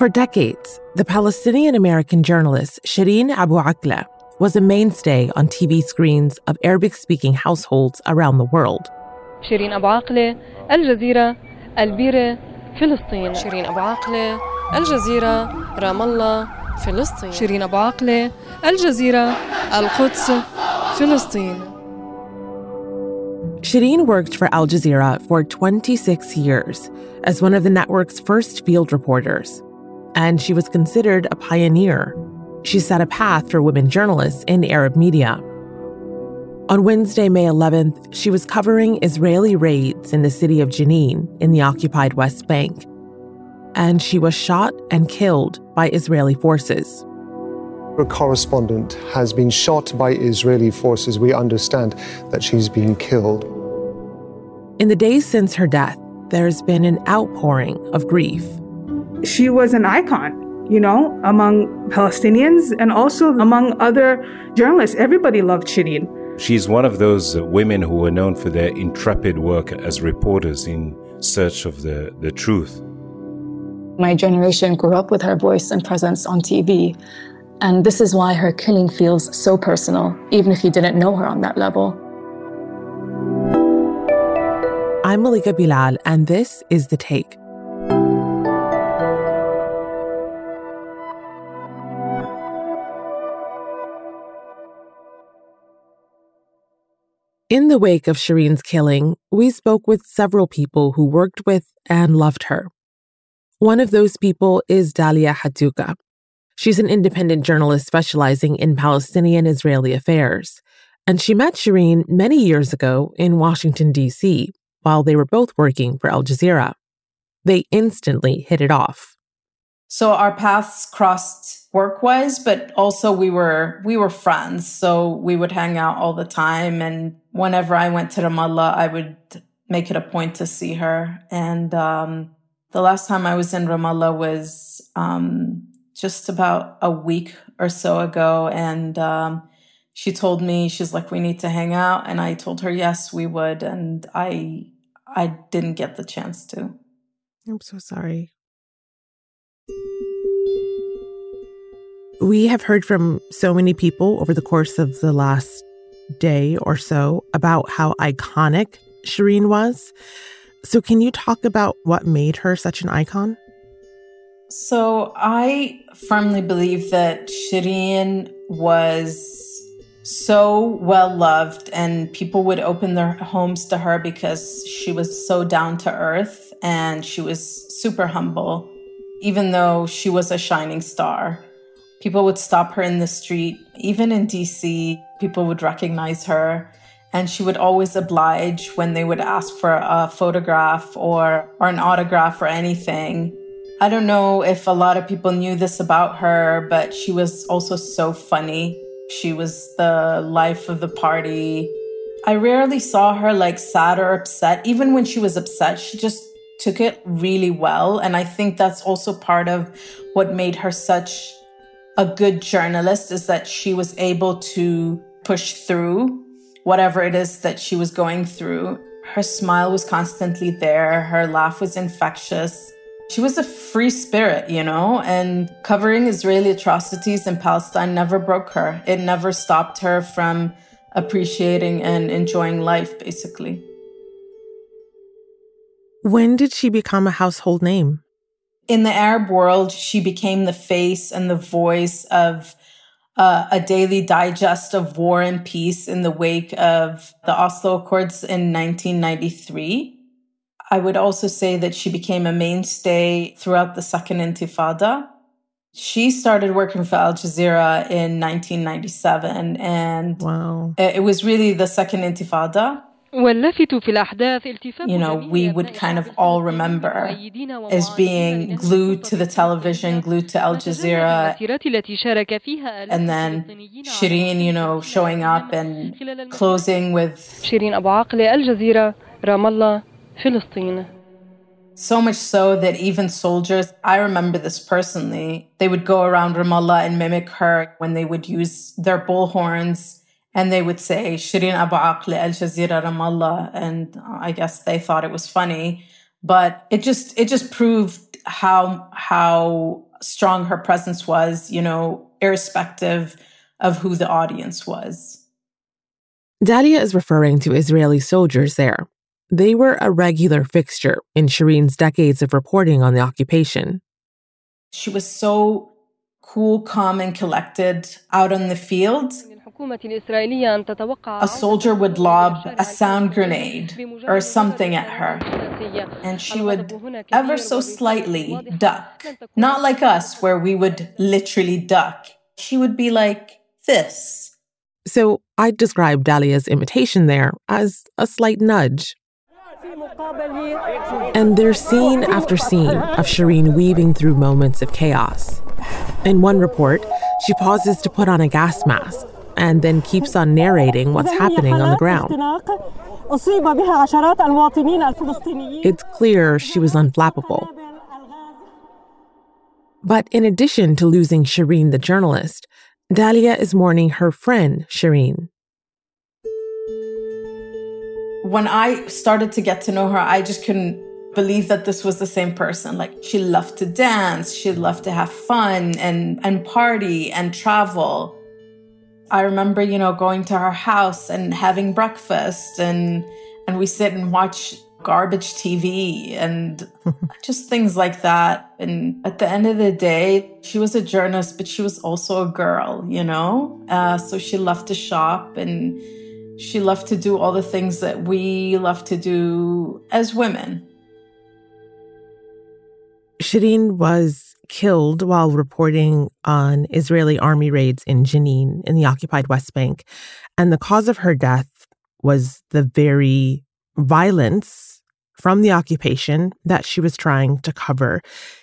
For decades, the Palestinian American journalist Shireen Abu Akleh was a mainstay on TV screens of Arabic speaking households around the world. Shireen Abu Akleh, Al Jazeera, Al Bireh, فلسطين شيرين Al Jazeera, Ramallah, Palestine. الله Abu شيرين Al Jazeera, Al Quds, Palestine. Shireen worked for Al Jazeera for 26 years as one of the network's first field reporters and she was considered a pioneer. She set a path for women journalists in Arab media. On Wednesday, May 11th, she was covering Israeli raids in the city of Jenin in the occupied West Bank. And she was shot and killed by Israeli forces. A correspondent has been shot by Israeli forces. We understand that she's been killed. In the days since her death, there's been an outpouring of grief. She was an icon, you know, among Palestinians and also among other journalists. Everybody loved Shireen. She's one of those women who were known for their intrepid work as reporters in search of the, the truth. My generation grew up with her voice and presence on TV. And this is why her killing feels so personal, even if you didn't know her on that level. I'm Malika Bilal, and this is The Take. In the wake of Shireen's killing, we spoke with several people who worked with and loved her. One of those people is Dalia Hatuqa. She's an independent journalist specializing in Palestinian Israeli affairs. And she met Shireen many years ago in Washington, D.C., while they were both working for Al Jazeera. They instantly hit it off. So our paths crossed work-wise, but also we were we were friends. So we would hang out all the time and whenever I went to Ramallah, I would make it a point to see her. And um, the last time I was in Ramallah was um, just about a week or so ago. And um, she told me, she's like, we need to hang out. And I told her, yes, we would. And I, I didn't get the chance to. I'm so sorry. We have heard from so many people over the course of the last day or so about how iconic Shireen was. So, can you talk about what made her such an icon? So, I firmly believe that Shireen was so well loved, and people would open their homes to her because she was so down to earth and she was super humble, even though she was a shining star. People would stop her in the street, even in DC, people would recognize her. And she would always oblige when they would ask for a photograph or, or an autograph or anything. I don't know if a lot of people knew this about her, but she was also so funny. She was the life of the party. I rarely saw her like sad or upset. Even when she was upset, she just took it really well. And I think that's also part of what made her such a good journalist is that she was able to push through whatever it is that she was going through. Her smile was constantly there, her laugh was infectious. She was a free spirit, you know, and covering Israeli atrocities in Palestine never broke her. It never stopped her from appreciating and enjoying life, basically. When did she become a household name? In the Arab world, she became the face and the voice of uh, a daily digest of war and peace in the wake of the Oslo Accords in 1993. I would also say that she became a mainstay throughout the Second Intifada. She started working for Al Jazeera in 1997, and wow. it was really the Second Intifada you know, we would kind of all remember as being glued to the television, glued to Al Jazeera. And then Shireen, you know, showing up and closing with. Shireen Abu Akleh, Al Jazeera, Ramallah, Palestine. So much so that even soldiers, I remember this personally, they would go around Ramallah and mimic her when they would use their bullhorns and they would say Shireen Abu Aql Al Jazeera Ramallah, and I guess they thought it was funny, but it just it just proved how how strong her presence was, you know, irrespective of who the audience was. Dalia is referring to Israeli soldiers there. They were a regular fixture in Shireen's decades of reporting on the occupation. She was so cool, calm, and collected out on the field. A soldier would lob a sound grenade or something at her, and she would ever so slightly duck. Not like us, where we would literally duck. She would be like this. So I'd describe Dalia's imitation there as a slight nudge. And there's scene after scene of Shireen weaving through moments of chaos. In one report, she pauses to put on a gas mask and then keeps on narrating what's happening on the ground. It's clear she was unflappable. But in addition to losing Shireen the journalist, Dalia is mourning her friend, Shireen. When I started to get to know her, I just couldn't believe that this was the same person. Like she loved to dance, she loved to have fun and, and party and travel. I remember, you know, going to her house and having breakfast and and we sit and watch garbage TV and just things like that. And at the end of the day, she was a journalist, but she was also a girl, you know? Uh, so she loved to shop and she loved to do all the things that we love to do as women. Shireen was killed while reporting on Israeli army raids in Jenin in the occupied West Bank. And the cause of her death was the very violence from the occupation that she was trying to cover.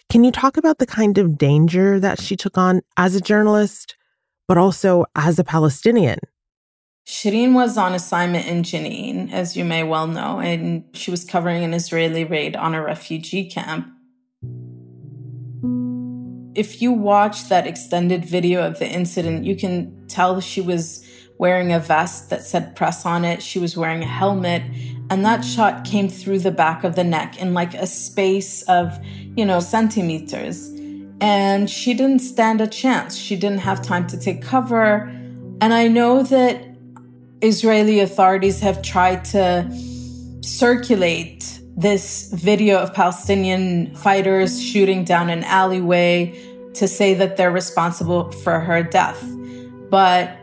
Can you talk about the kind of danger that she took on as a journalist, but also as a Palestinian? Shireen was on assignment in Jenin, as you may well know, and she was covering an Israeli raid on a refugee camp if you watch that extended video of the incident, you can tell she was wearing a vest that said press on it. She was wearing a helmet. And that shot came through the back of the neck in like a space of, you know, centimeters. And she didn't stand a chance. She didn't have time to take cover. And I know that Israeli authorities have tried to circulate this video of Palestinian fighters shooting down an alleyway to say that they're responsible for her death. But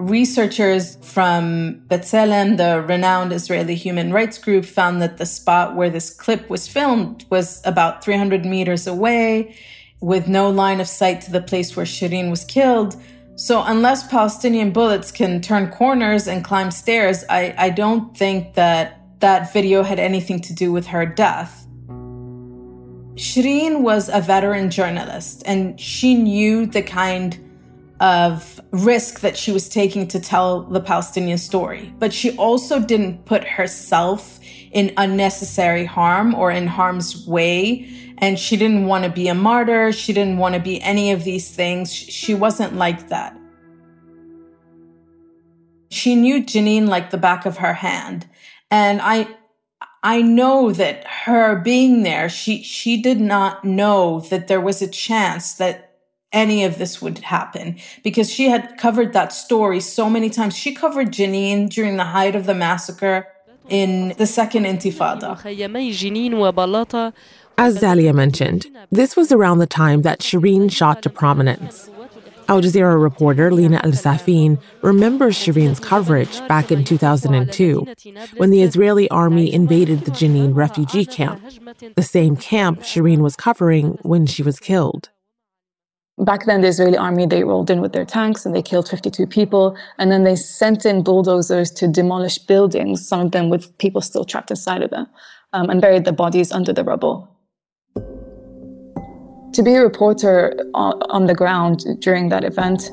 researchers from B'Tselem, the renowned Israeli human rights group, found that the spot where this clip was filmed was about 300 meters away with no line of sight to the place where Shireen was killed. So, unless Palestinian bullets can turn corners and climb stairs, I, I don't think that that video had anything to do with her death. Shireen was a veteran journalist and she knew the kind of risk that she was taking to tell the Palestinian story. But she also didn't put herself in unnecessary harm or in harm's way. And she didn't want to be a martyr. She didn't want to be any of these things. She wasn't like that. She knew Jenin like the back of her hand. And I, I know that her being there, she, she did not know that there was a chance that any of this would happen because she had covered that story so many times. She covered Jenin during the height of the massacre in the second intifada. As Dalia mentioned, this was around the time that Shireen shot to prominence. Al Jazeera reporter Lina Al Safin remembers Shireen's coverage back in 2002 when the Israeli army invaded the Jenin refugee camp, the same camp Shireen was covering when she was killed. Back then, the Israeli army, they rolled in with their tanks and they killed 52 people. And then they sent in bulldozers to demolish buildings, some of them with people still trapped inside of them, um, and buried the bodies under the rubble to be a reporter on the ground during that event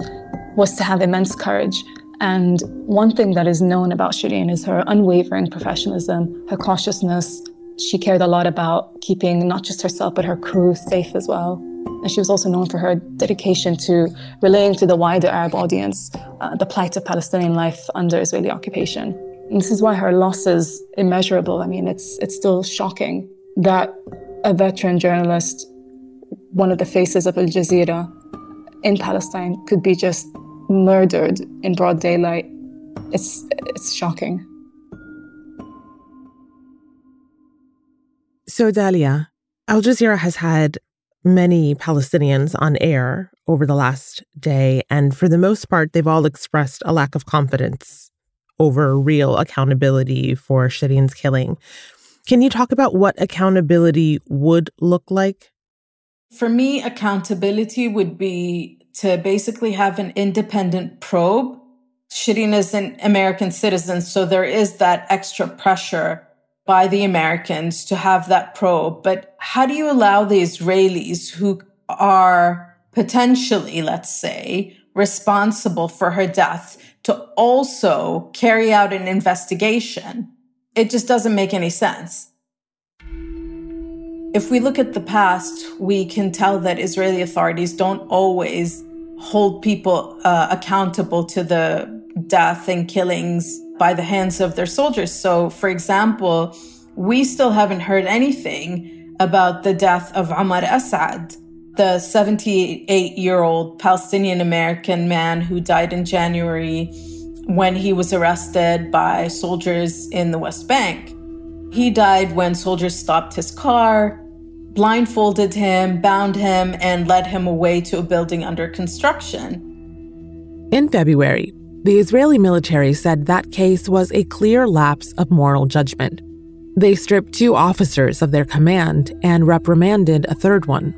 was to have immense courage. And one thing that is known about Shireen is her unwavering professionalism, her cautiousness. She cared a lot about keeping not just herself, but her crew safe as well. And she was also known for her dedication to relaying to the wider Arab audience uh, the plight of Palestinian life under Israeli occupation. And this is why her loss is immeasurable. I mean, it's, it's still shocking that a veteran journalist one of the faces of Al Jazeera in Palestine could be just murdered in broad daylight. It's, it's shocking. So, Dalia, Al Jazeera has had many Palestinians on air over the last day, and for the most part, they've all expressed a lack of confidence over real accountability for Shireen's killing. Can you talk about what accountability would look like? For me, accountability would be to basically have an independent probe. Shireen is an American citizen, so there is that extra pressure by the Americans to have that probe. But how do you allow the Israelis who are potentially, let's say, responsible for her death to also carry out an investigation? It just doesn't make any sense. If we look at the past, we can tell that Israeli authorities don't always hold people uh, accountable to the death and killings by the hands of their soldiers. So, for example, we still haven't heard anything about the death of Omar Assad, the 78 year old Palestinian American man who died in January when he was arrested by soldiers in the West Bank. He died when soldiers stopped his car, blindfolded him, bound him, and led him away to a building under construction. In February, the Israeli military said that case was a clear lapse of moral judgment. They stripped two officers of their command and reprimanded a third one.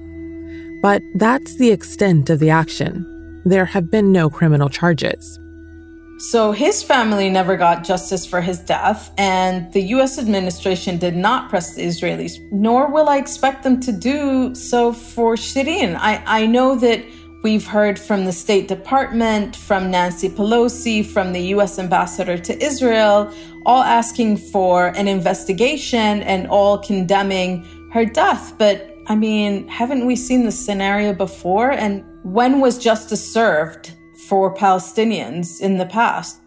But that's the extent of the action. There have been no criminal charges. So his family never got justice for his death, and the US administration did not press the Israelis, nor will I expect them to do so for Shireen. I, I know that we've heard from the State Department, from Nancy Pelosi, from the US ambassador to Israel, all asking for an investigation and all condemning her death. But I mean, haven't we seen this scenario before? And when was justice served for Palestinians in the past?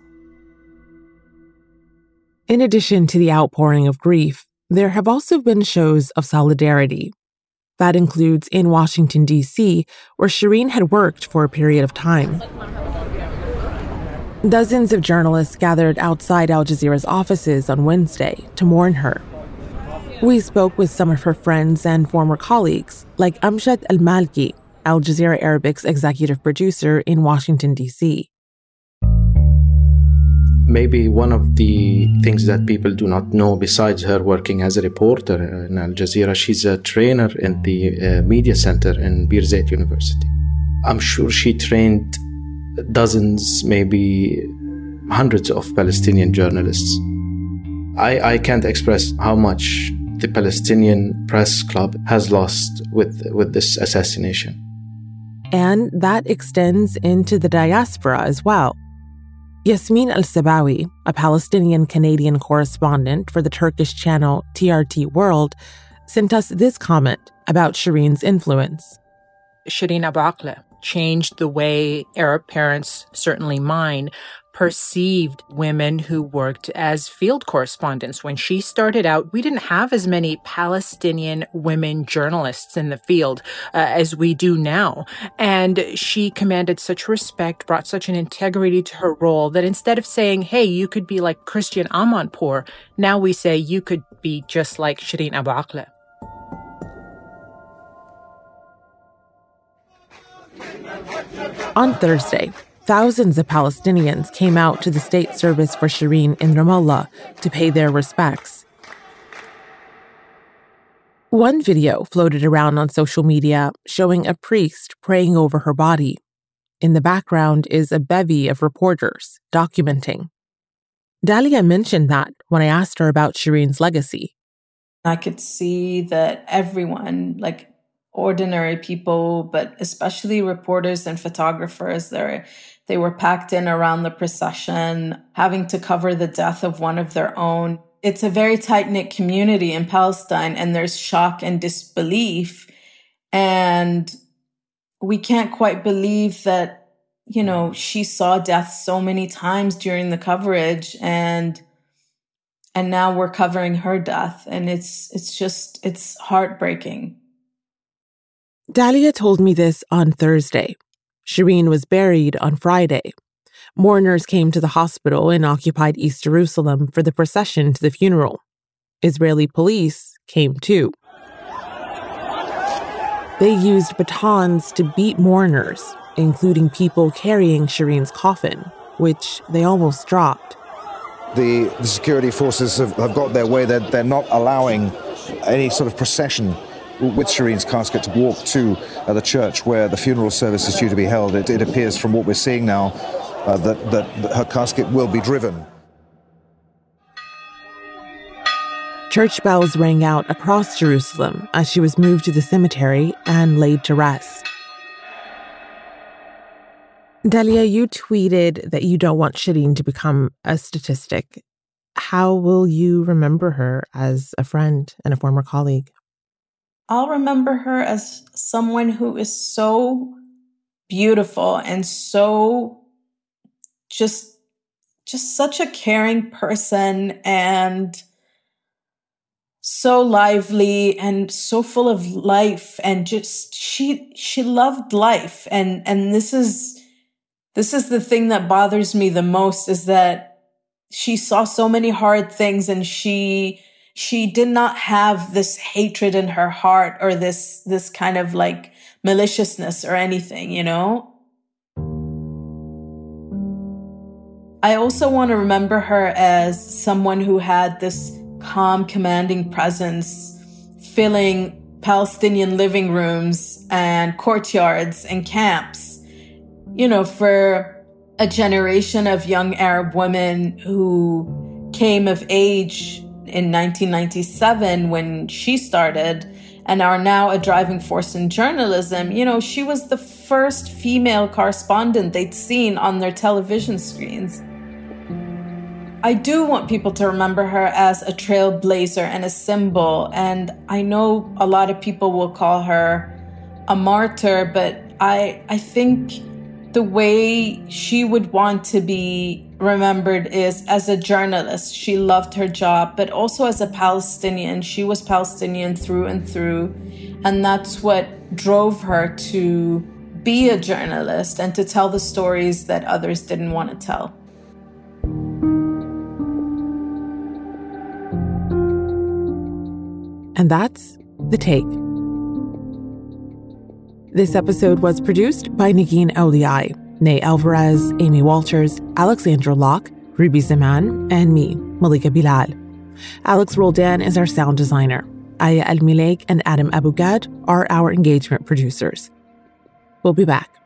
In addition to the outpouring of grief, there have also been shows of solidarity. That includes in Washington, D.C., where Shireen had worked for a period of time. Dozens of journalists gathered outside Al Jazeera's offices on Wednesday to mourn her we spoke with some of her friends and former colleagues, like Amjad Al Malki, Al Jazeera Arabic's executive producer in Washington, D.C. Maybe one of the things that people do not know, besides her working as a reporter in Al Jazeera, she's a trainer in the uh, media center in Birzeit University. I'm sure she trained dozens, maybe hundreds of Palestinian journalists. I, I can't express how much the Palestinian Press Club has lost with, with this assassination. And that extends into the diaspora as well. Yasmin Al Sabawi, a Palestinian Canadian correspondent for the Turkish channel TRT World, sent us this comment about Shireen's influence. Shireen Abu Akleh changed the way Arab parents, certainly mine, perceived women who worked as field correspondents. When she started out, we didn't have as many Palestinian women journalists in the field uh, as we do now. And she commanded such respect, brought such an integrity to her role that instead of saying, hey, you could be like Christiane Amanpour, now we say you could be just like Shireen Abu. On Thursday, thousands of Palestinians came out to the state service for Shireen in Ramallah to pay their respects. One video floated around on social media showing a priest praying over her body. In the background is a bevy of reporters documenting. Dalia mentioned that when I asked her about Shireen's legacy. I could see that everyone, like ordinary people, but especially reporters and photographers. They they were packed in around the procession, having to cover the death of one of their own. It's a very tight knit community in Palestine, and there's shock and disbelief. And we can't quite believe that, you know, she saw death so many times during the coverage and and now we're covering her death and it's it's just it's heartbreaking Dalia told me this on Thursday. Shireen was buried on Friday. Mourners came to the hospital and occupied East Jerusalem for the procession to the funeral. Israeli police came too. They used batons to beat mourners, including people carrying Shireen's coffin, which they almost dropped. The, the security forces have, have, got their way. They're, they're not allowing any sort of procession with Shireen's casket to walk to uh, the church where the funeral service is due to be held. It, it appears from what we're seeing now uh, that, that, her casket will be driven. Church bells rang out across Jerusalem as she was moved to the cemetery and laid to rest. Dalia, you tweeted that you don't want Shireen to become a statistic. How will you remember her as a friend and a former colleague? I'll remember her as someone who is so beautiful and so just just such a caring person and so lively and so full of life and just she she loved life. And and this is this is the thing that bothers me the most is that she saw so many hard things and she she did not have this hatred in her heart or this this kind of like maliciousness or anything, you know? I also want to remember her as someone who had this calm, commanding presence, filling Palestinian living rooms and courtyards and camps. You know, for a generation of young Arab women who came of age in 1997 when she started and are now a driving force in journalism, you know, she was the first female correspondent they'd seen on their television screens. I do want people to remember her as a trailblazer and a symbol, and I know a lot of people will call her a martyr, but I I think the way she would want to be remembered is as a journalist, she loved her job, but also as a Palestinian. She was Palestinian through and through. And that's what drove her to be a journalist and to tell the stories that others didn't want to tell. And that's The Take. This episode was produced by Negin Owliaei, Ney Alvarez, Amy Walters, Alexandra Locke, Ruby Zaman, and me, Malika Bilal. Alex Roldan is our sound designer. Aya Elmileik and Adam Abou-Gad are our engagement producers. We'll be back.